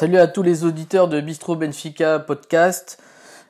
Salut à tous les auditeurs de Bistro Benfica podcast.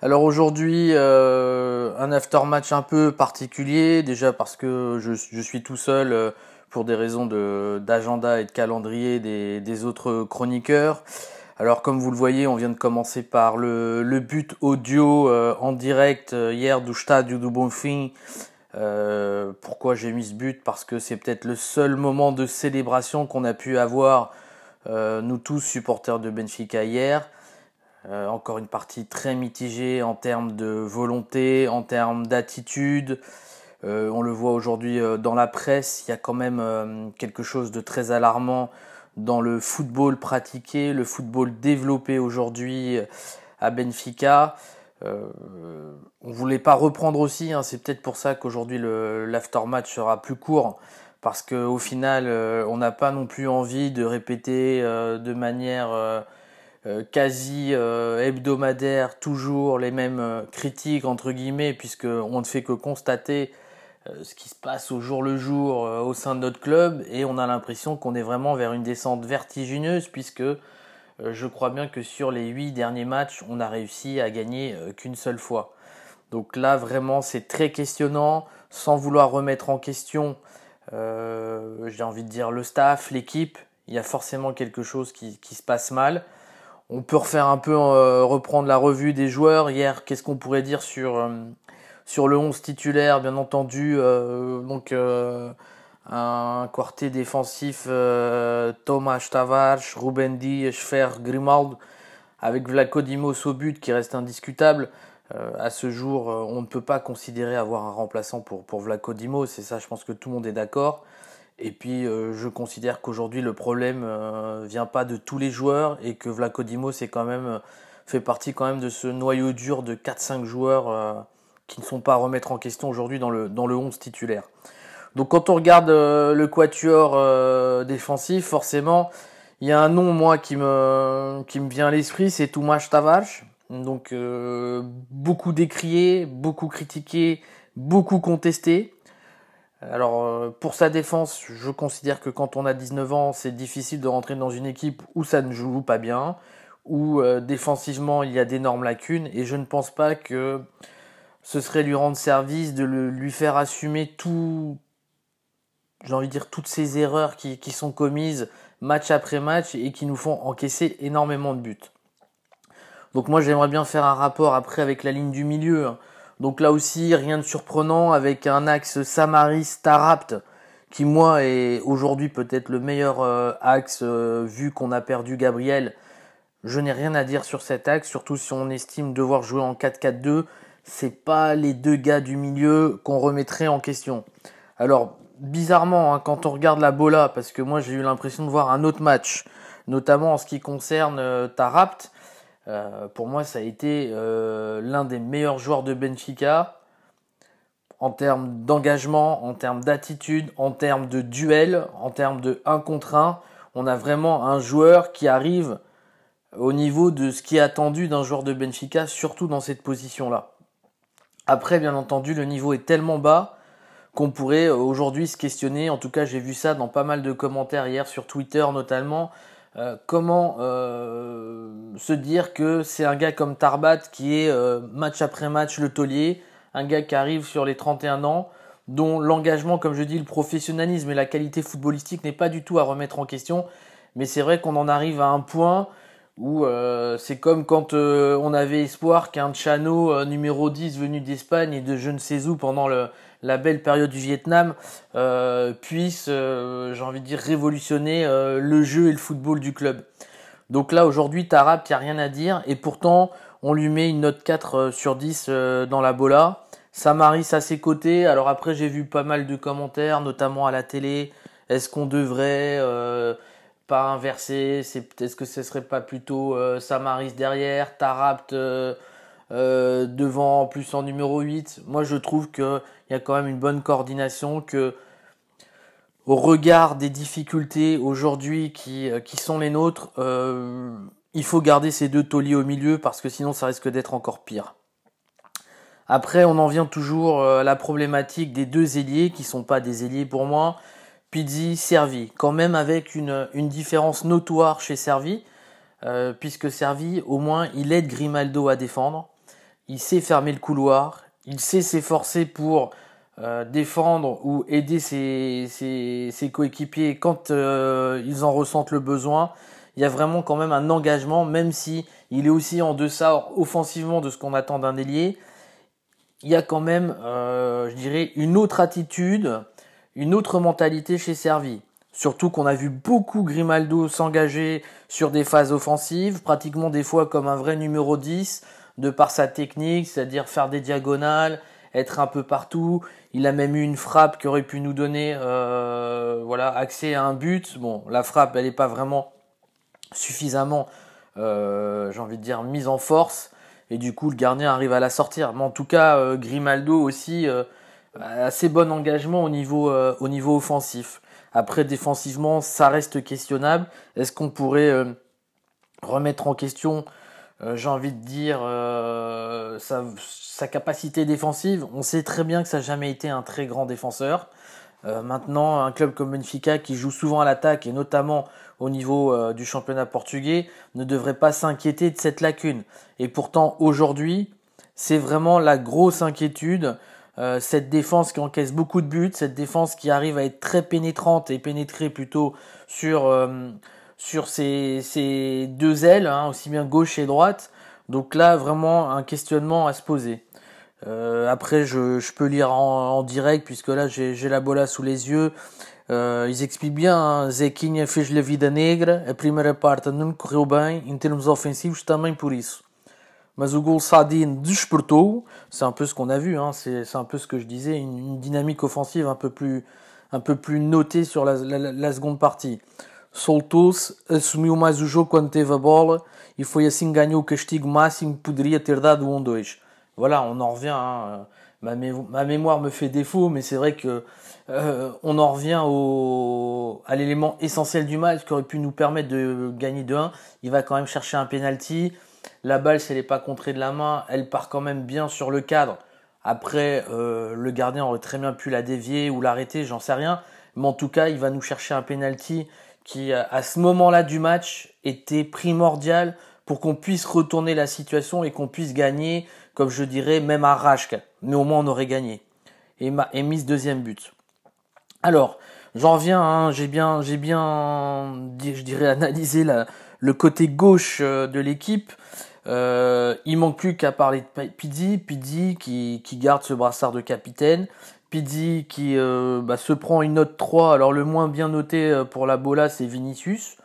Alors aujourd'hui, euh, un after match un peu particulier, déjà parce que je, suis tout seul euh, pour des raisons d'agenda et de calendrier des, autres chroniqueurs. Alors comme vous le voyez, on vient de commencer par le, but audio euh, en direct hier du Stade du Bonfim. pourquoi j'ai mis ce but? Parce que c'est peut-être le seul moment de célébration qu'on a pu avoir nous tous supporters de Benfica hier. Euh, encore une partie très mitigée en termes de volonté, en termes d'attitude. Euh, on le voit aujourd'hui dans la presse, il y a quand même quelque chose de très alarmant dans le football pratiqué, le football développé aujourd'hui à Benfica. Euh, on voulait pas reprendre aussi, hein, c'est peut-être pour ça qu'aujourd'hui l'aftermatch sera plus court parce qu'au final, euh, on n'a pas non plus envie de répéter euh, de manière euh, quasi hebdomadaire toujours les mêmes critiques entre guillemets, puisqu'on ne fait que constater ce qui se passe au jour le jour au sein de notre club, et on a l'impression qu'on est vraiment vers une descente vertigineuse, puisque je crois bien que sur les huit derniers matchs, on a réussi à gagner qu'une seule fois. Donc là, vraiment, c'est très questionnant, sans vouloir remettre en question j'ai envie de dire le staff, l'équipe, il y a forcément quelque chose qui, se passe mal. On peut refaire un peu, euh, reprendre la revue des joueurs. Hier, qu'est-ce qu'on pourrait dire sur, euh, sur le 11 titulaire Bien entendu, donc un quartet défensif Thomas Tavares, Ruben Di, Schfer, Grimald, avec Vlaco Dimos au but qui reste indiscutable. Euh, à ce jour, euh, on ne peut pas considérer avoir un remplaçant pour, pour Vlaco Dimos, c'est ça, je pense que tout le monde est d'accord. Et puis, euh, je considère qu'aujourd'hui, le problème vient pas de tous les joueurs et que Vlaco Dimos quand même, fait partie quand même de ce noyau dur de 4-5 joueurs qui ne sont pas à remettre en question aujourd'hui dans le, dans le 11 titulaire. Donc, quand on regarde le quatuor défensif, forcément, il y a un nom, moi, qui me, qui me vient à l'esprit, c'est Tomas Tavares donc euh, beaucoup décrié, beaucoup critiqué, beaucoup contesté. Alors euh, pour sa défense, je considère que quand on a 19 ans, c'est difficile de rentrer dans une équipe où ça ne joue pas bien, où euh, défensivement il y a d'énormes lacunes, et je ne pense pas que ce serait lui rendre service de lui faire assumer tout, j'ai envie de dire toutes ces erreurs qui, qui sont commises match après match et qui nous font encaisser énormément de buts. Donc moi j'aimerais bien faire un rapport après avec la ligne du milieu. Donc là aussi rien de surprenant avec un axe Samaris Tarapt qui moi est aujourd'hui peut-être le meilleur euh, axe euh, vu qu'on a perdu Gabriel. Je n'ai rien à dire sur cet axe, surtout si on estime devoir jouer en 4-4-2. C'est pas les deux gars du milieu qu'on remettrait en question. Alors bizarrement, hein, quand on regarde la Bola, parce que moi j'ai eu l'impression de voir un autre match, notamment en ce qui concerne euh, Tarapt, euh, pour moi, ça a été euh, l'un des meilleurs joueurs de Benfica en termes d'engagement, en termes d'attitude, en termes de duel, en termes de 1 contre 1. On a vraiment un joueur qui arrive au niveau de ce qui est attendu d'un joueur de Benfica, surtout dans cette position-là. Après, bien entendu, le niveau est tellement bas qu'on pourrait aujourd'hui se questionner, en tout cas j'ai vu ça dans pas mal de commentaires hier sur Twitter notamment, euh, comment euh, se dire que c'est un gars comme Tarbat qui est euh, match après match le taulier, un gars qui arrive sur les 31 ans, dont l'engagement, comme je dis, le professionnalisme et la qualité footballistique n'est pas du tout à remettre en question. Mais c'est vrai qu'on en arrive à un point où c'est comme quand on avait espoir qu'un Chano numéro 10 venu d'Espagne et de je ne sais où pendant le, la belle période du Vietnam euh, puisse, euh, j'ai envie de dire, révolutionner euh, le jeu et le football du club. Donc là, aujourd'hui, Tarap, il n'y a rien à dire. Et pourtant, on lui met une note 4 sur 10 dans la bola. Samaris à ses côtés. Alors après, j'ai vu pas mal de commentaires, notamment à la télé. Est-ce qu'on devrait pas inverser? Est-ce que ce serait pas plutôt Samaris derrière, Tarapt euh, devant plus en numéro 8. Moi, je trouve qu'il y a quand même une bonne coordination, que au regard des difficultés aujourd'hui qui, euh, sont les nôtres, euh, il faut garder ces deux tauliers au milieu parce que sinon ça risque d'être encore pire. Après, on en vient toujours à la problématique des deux ailiers qui sont pas des ailiers pour moi. Pizzi, Servi, quand même avec une, différence notoire chez Servi. puisque Servi, au moins, il aide Grimaldo à défendre. Il sait fermer le couloir. Il sait s'efforcer pour euh, défendre ou aider ses, coéquipiers quand euh, ils en ressentent le besoin. Il y a vraiment quand même un engagement, même si il est aussi en deçà offensivement de ce qu'on attend d'un ailier. Il y a quand même, je dirais, une autre attitude, une autre mentalité chez Servi. Surtout qu'on a vu beaucoup Grimaldo s'engager sur des phases offensives, pratiquement des fois comme un vrai numéro 10, de par sa technique, c'est-à-dire faire des diagonales, être un peu partout. Il a même eu une frappe qui aurait pu nous donner euh, voilà, accès à un but. Bon, la frappe, elle n'est pas vraiment suffisamment, euh, j'ai envie de dire, mise en force. Et du coup, le gardien arrive à la sortir. Mais en tout cas, euh, Grimaldo aussi, assez bon engagement au niveau, au niveau offensif. Après, défensivement, ça reste questionnable. Est-ce qu'on pourrait remettre en question, euh, j'ai envie de dire, euh, sa, capacité défensive On sait très bien que ça n'a jamais été un très grand défenseur. maintenant, un club comme Benfica, qui joue souvent à l'attaque, et notamment au niveau du championnat portugais, ne devrait pas s'inquiéter de cette lacune. Et pourtant, aujourd'hui, c'est vraiment la grosse inquiétude euh, cette défense qui encaisse beaucoup de buts, cette défense qui arrive à être très pénétrante et pénétrer plutôt sur, euh, sur ses, deux ailes, hein, aussi bien gauche et droite. Donc là, vraiment un questionnement à se poser. Euh, après, je, je, peux lire en, direct puisque là, j'ai la bola sous les yeux. ils expliquent bien, hein, Zequinha fez la vida negra, a primeira parte não correu bem, em termos ofensivos também por isso. Mas o Sardine despertou, c'est un peu ce qu'on a vu, hein, c'est un peu ce que je disais, une, dynamique offensive un peu plus, un peu plus notée sur la, la, la seconde partie. Soltou-se, assumiu mais o jogo quando teve a bola e foi assim que ganhou o castigo máximo que poderia ter dado o 1-2. Voilà, on en revient. Hein. Ma, ma, mémoire me fait défaut, mais c'est vrai que euh, on en revient au, à l'élément essentiel du match qui aurait pu nous permettre de gagner 2-1. Il va quand même chercher un penalty. La balle, si elle n'est pas contrée de la main, elle part quand même bien sur le cadre. Après, euh, le gardien aurait très bien pu la dévier ou l'arrêter, j'en sais rien. Mais en tout cas, il va nous chercher un penalty qui, à ce moment-là du match, était primordial pour qu'on puisse retourner la situation et qu'on puisse gagner, comme je dirais, même à rage. Mais au moins, on aurait gagné. Et, ma, et mise deuxième but. Alors, j'en viens, hein, j'ai bien, j'ai bien, je dirais, analysé le côté gauche euh, de l'équipe. Euh, il manque plus qu'à parler de Pizzi qui, qui garde ce brassard de capitaine, Pizzi qui euh, bah, se prend une note 3, alors le moins bien noté euh, pour la Bola c'est Vinicius,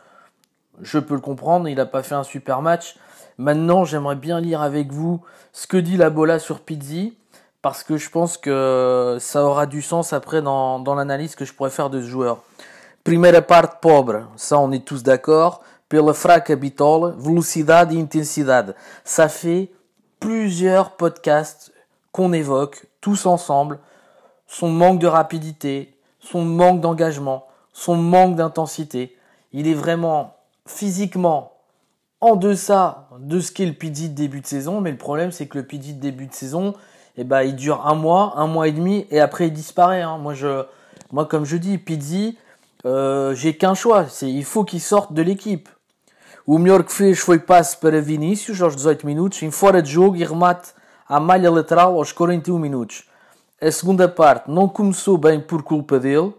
je peux le comprendre, il n'a pas fait un super match. Maintenant j'aimerais bien lire avec vous ce que dit la Bola sur Pizzi, parce que je pense que ça aura du sens après dans, dans l'analyse que je pourrais faire de ce joueur. Première part pauvre, ça on est tous d'accord pela fraca bitola, velocidade et intensité. Ça fait plusieurs podcasts qu'on évoque tous ensemble son manque de rapidité, son manque d'engagement, son manque d'intensité. Il est vraiment physiquement en deçà de ce qu'est le PD de début de saison, mais le problème c'est que le PD de début de saison, eh ben, il dure un mois, un mois et demi, et après il disparaît. Hein. Moi, je, moi, comme je dis, Pizzi, euh, j'ai qu'un choix, il faut qu'il sorte de l'équipe. O que passe Vinícius aos 18 minutos, em fora de jogo remate à malha lateral aos 41 minutos. A segunda parte não começou bem por culpa dele,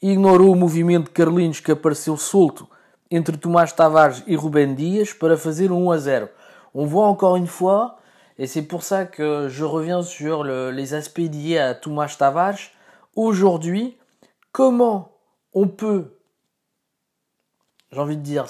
ignorou o movimento de Carlinhos que apareceu solto entre Tomás Tavares et Ruben Dias para fazer um 1 à 0. On voit encore une fois, et c'est pour ça que je reviens sur le, les aspects liés à Tomás Tavares, aujourd'hui, comment on peut j'ai envie de dire,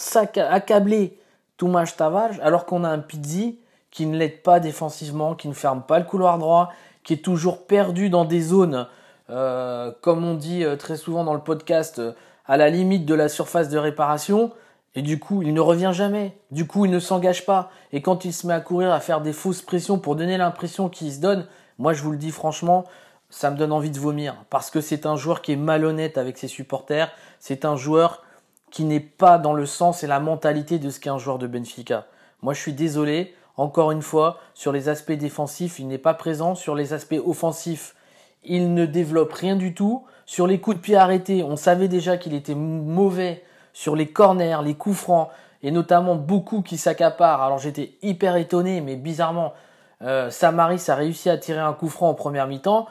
accabler Toumaj Tavares alors qu'on a un Pizzi qui ne l'aide pas défensivement, qui ne ferme pas le couloir droit, qui est toujours perdu dans des zones, euh, comme on dit euh, très souvent dans le podcast, euh, à la limite de la surface de réparation. Et du coup, il ne revient jamais. Du coup, il ne s'engage pas. Et quand il se met à courir, à faire des fausses pressions pour donner l'impression qu'il se donne, moi je vous le dis franchement, ça me donne envie de vomir. Parce que c'est un joueur qui est malhonnête avec ses supporters. C'est un joueur qui n'est pas dans le sens et la mentalité de ce qu'est un joueur de Benfica. Moi, je suis désolé. Encore une fois, sur les aspects défensifs, il n'est pas présent. Sur les aspects offensifs, il ne développe rien du tout. Sur les coups de pied arrêtés, on savait déjà qu'il était mauvais sur les corners, les coups francs. et notamment beaucoup qui s'accaparent. Alors j'étais hyper étonné, mais bizarrement, euh, Samaris a réussi à tirer un coup franc en première mi-temps.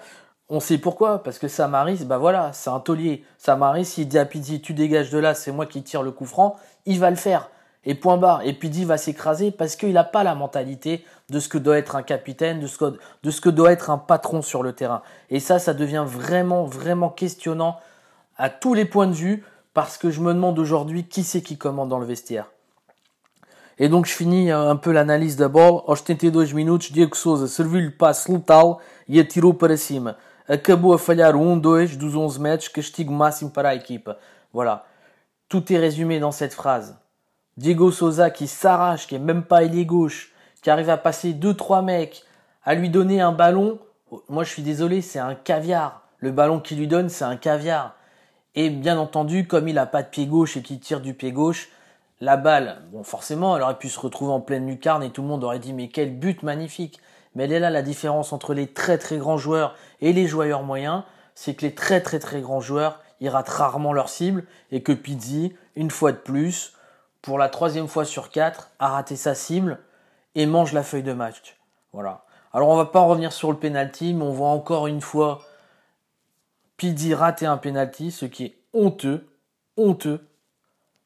On sait pourquoi, parce que Samaris, bah voilà, c'est un taulier. Samaris, s'il dit à Pizzi, tu dégages de là, c'est moi qui tire le coup franc, il va le faire. Et point barre. Et Pizzi va s'écraser parce qu'il n'a pas la mentalité de ce que doit être un capitaine, de ce, que, de ce que doit être un patron sur le terrain. Et ça, ça devient vraiment, vraiment questionnant à tous les points de vue, parce que je me demande aujourd'hui qui c'est qui commande dans le vestiaire. E donc je finis un peu l'analyse da bola. Aos 72 minutos, Diego Souza serviu-lhe passe letal e atirou para cima. Acabou a falhar o 1-2 dos 11 metros, castigo máximo para a equipa. Voilà. Tout est résumé dans cette phrase. Diego Souza qui s'arrache, qui est même pas ailier gauche, qui arrive à passer 2-3 mecs, à lui donner un ballon. Moi je suis désolé, c'est un caviar. Le ballon qu'il lui donne, c'est un caviar. Et bien entendu, comme il a pas de pied gauche et qu'il tire du pied gauche, la balle, bon forcément, elle aurait pu se retrouver en pleine lucarne et tout le monde aurait dit mais quel but magnifique. Mais elle est là la différence entre les très très grands joueurs et les joueurs moyens, c'est que les très très très grands joueurs, ils ratent rarement leur cible et que Pizzi, une fois de plus, pour la troisième fois sur quatre, a raté sa cible et mange la feuille de match. Voilà. Alors on va pas en revenir sur le penalty, mais on voit encore une fois Pizzi rater un penalty, ce qui est honteux, honteux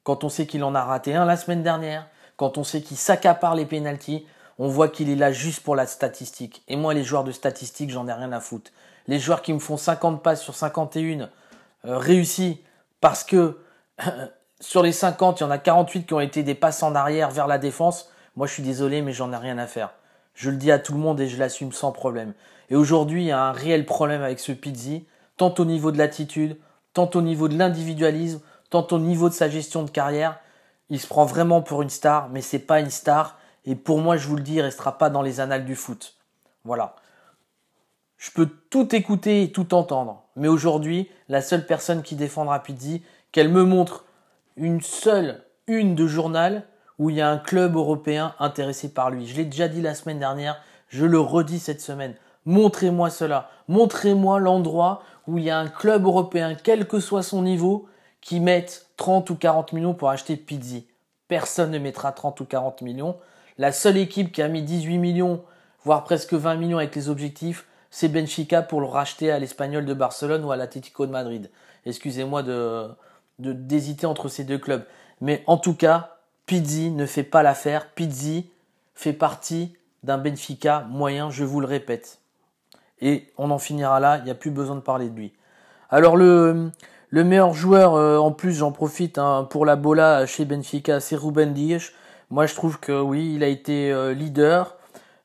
quand on sait qu'il en a raté un la semaine dernière, quand on sait qu'il s'accapare les pénalties, on voit qu'il est là juste pour la statistique. Et moi, les joueurs de statistiques, j'en ai rien à foutre. Les joueurs qui me font 50 passes sur 51 euh, réussis parce que sur les 50, il y en a 48 qui ont été des passes en arrière vers la défense. Moi, je suis désolé, mais j'en ai rien à faire. Je le dis à tout le monde et je l'assume sans problème. Et aujourd'hui, il y a un réel problème avec ce Pizzi, tant au niveau de l'attitude, tant au niveau de l'individualisme, tant au niveau de sa gestion de carrière, il se prend vraiment pour une star, mais c'est pas une star. Et pour moi, je vous le dis, il restera pas dans les annales du foot. Voilà. Je peux tout écouter et tout entendre. Mais aujourd'hui, la seule personne qui défendra Pizzi, qu'elle me montre une seule une de journal où il y a un club européen intéressé par lui. Je l'ai déjà dit la semaine dernière, je le redis cette semaine. Montrez-moi cela. Montrez-moi l'endroit où il y a un club européen, quel que soit son niveau, qui mettent 30 ou 40 millions pour acheter Pizzi. Personne ne mettra 30 ou 40 millions. La seule équipe qui a mis 18 millions, voire presque 20 millions avec les objectifs, c'est Benfica pour le racheter à l'Espagnol de Barcelone ou à l'Atlético de Madrid. Excusez-moi de, d'hésiter entre ces deux clubs. Mais en tout cas, Pizzi ne fait pas l'affaire. Pizzi fait partie d'un Benfica moyen, je vous le répète. Et on en finira là, il n'y a plus besoin de parler de lui. Alors le, le meilleur joueur, euh, en plus, j'en profite hein, pour la bola chez Benfica, c'est Ruben Dias. Moi, je trouve que oui, il a été euh, leader.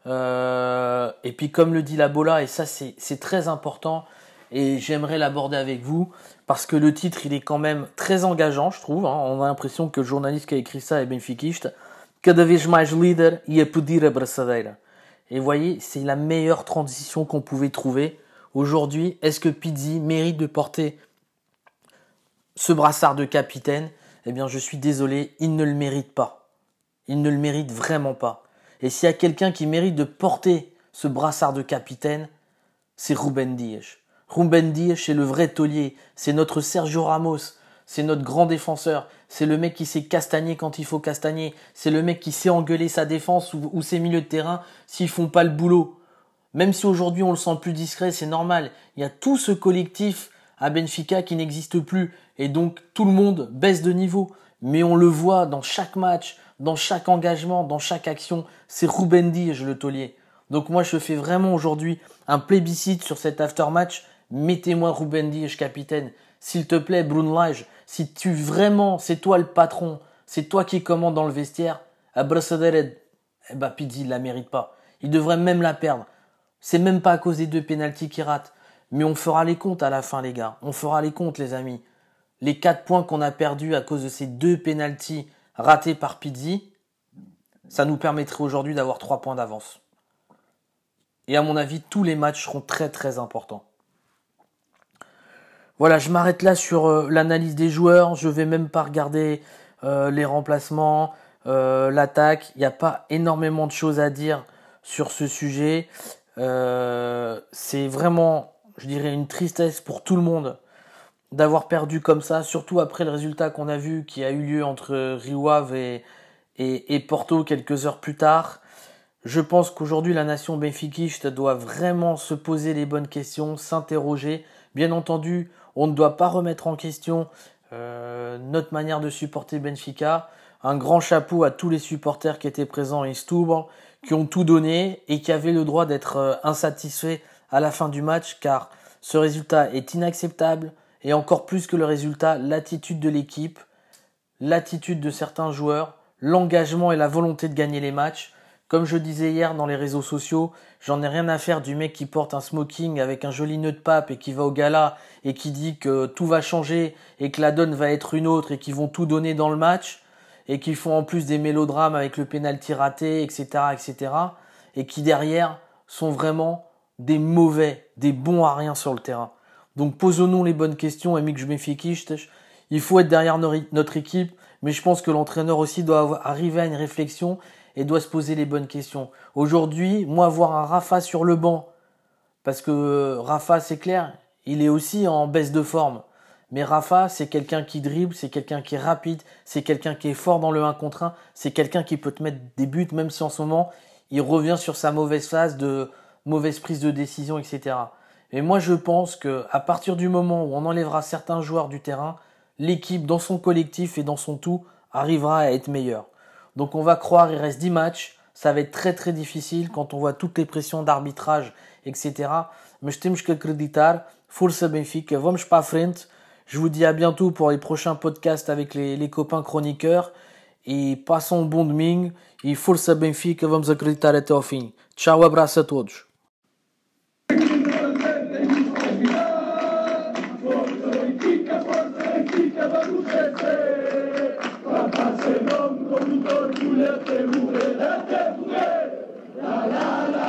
Euh, et puis, comme le dit la bola, et ça, c'est très important, et j'aimerais l'aborder avec vous, parce que le titre, il est quand même très engageant, je trouve. Hein. On a l'impression que le journaliste qui a écrit ça est benfiquiste. Cada vez mais e a. Et voyez, c'est la meilleure transition qu'on pouvait trouver. Aujourd'hui, est-ce que Pizzi mérite de porter ce brassard de capitaine, eh bien je suis désolé, il ne le mérite pas. Il ne le mérite vraiment pas. Et s'il y a quelqu'un qui mérite de porter ce brassard de capitaine, c'est Ruben Dias. Ruben Dias, c'est le vrai taulier, c'est notre Sergio Ramos, c'est notre grand défenseur, c'est le mec qui sait castagner quand il faut castagner, c'est le mec qui sait engueuler sa défense ou, ses milieux de terrain s'ils font pas le boulot. Même si aujourd'hui on le sent plus discret, c'est normal. Il y a tout ce collectif à Benfica qui n'existe plus. Et donc tout le monde baisse de niveau. Mais on le voit dans chaque match, dans chaque engagement, dans chaque action. C'est Ruben Dias le taulier. Donc moi je fais vraiment aujourd'hui un plébiscite sur cet aftermatch. Mettez-moi Ruben Dias capitaine. S'il te plaît Brunlage, si tu vraiment, c'est toi le patron, c'est toi qui commande dans le vestiaire, à Brassadered, eh ben il la mérite pas. Il devrait même la perdre. C'est même pas à cause des deux pénalties qu'il rate. Mais on fera les comptes à la fin, les gars. On fera les comptes, les amis. Les 4 points qu'on a perdus à cause de ces deux pénalties ratés par Pizzi, ça nous permettrait aujourd'hui d'avoir 3 points d'avance. Et à mon avis, tous les matchs seront très très importants. Voilà, je m'arrête là sur euh, l'analyse des joueurs. Je vais même pas regarder euh, les remplacements, euh, l'attaque. Il n'y a pas énormément de choses à dire sur ce sujet. c'est vraiment je dirais, une tristesse pour tout le monde d'avoir perdu comme ça, surtout après le résultat qu'on a vu qui a eu lieu entre Rio et, et, Porto quelques heures plus tard. Je pense qu'aujourd'hui la nation benfiquiste doit vraiment se poser les bonnes questions, s'interroger. Bien entendu, on ne doit pas remettre en question euh, notre manière de supporter Benfica. Un grand chapeau à tous les supporters qui étaient présents à Istour, qui ont tout donné et qui avaient le droit d'être euh, insatisfaits à la fin du match car ce résultat est inacceptable et encore plus que le résultat, l'attitude de l'équipe, l'attitude de certains joueurs, l'engagement et la volonté de gagner les matchs. Comme je disais hier dans les réseaux sociaux, j'en ai rien à faire du mec qui porte un smoking avec un joli nœud de pape et qui va au gala et qui dit que tout va changer et que la donne va être une autre et qu'ils vont tout donner dans le match et qu'ils font en plus des mélodrames avec le pénalty raté, etc., etc., et qui derrière sont vraiment des mauvais, des bons à rien sur le terrain. Donc posons-nous les bonnes questions, et je méfie il faut être derrière notre équipe, mais je pense que l'entraîneur aussi doit arriver à une réflexion et doit se poser les bonnes questions. Aujourd'hui, moi, voir un Rafa sur le banc, parce que Rafa, c'est clair, il est aussi en baisse de forme. Mais Rafa, c'est quelqu'un qui dribble, c'est quelqu'un qui est rapide, c'est quelqu'un qui est fort dans le 1 contre 1, c'est quelqu'un qui peut te mettre des buts, même si en ce moment, il revient sur sa mauvaise phase de mauvaise prise de décision, etc. Et moi, je pense que à partir du moment où on enlèvera certains joueurs du terrain, l'équipe, dans son collectif et dans son tout, arrivera à être meilleure. Donc on va croire, il reste 10 matchs, ça va être très très difficile quand on voit toutes les pressions d'arbitrage, etc. Mais je que acreditar, força Benfica, vamos para frente. Je vous dis à bientôt pour les prochains podcasts avec les, copains chroniqueurs. E passam um bom domingo e força Benfica, vamos acreditar até ao fim. Tchau, abraço a todos. La la la.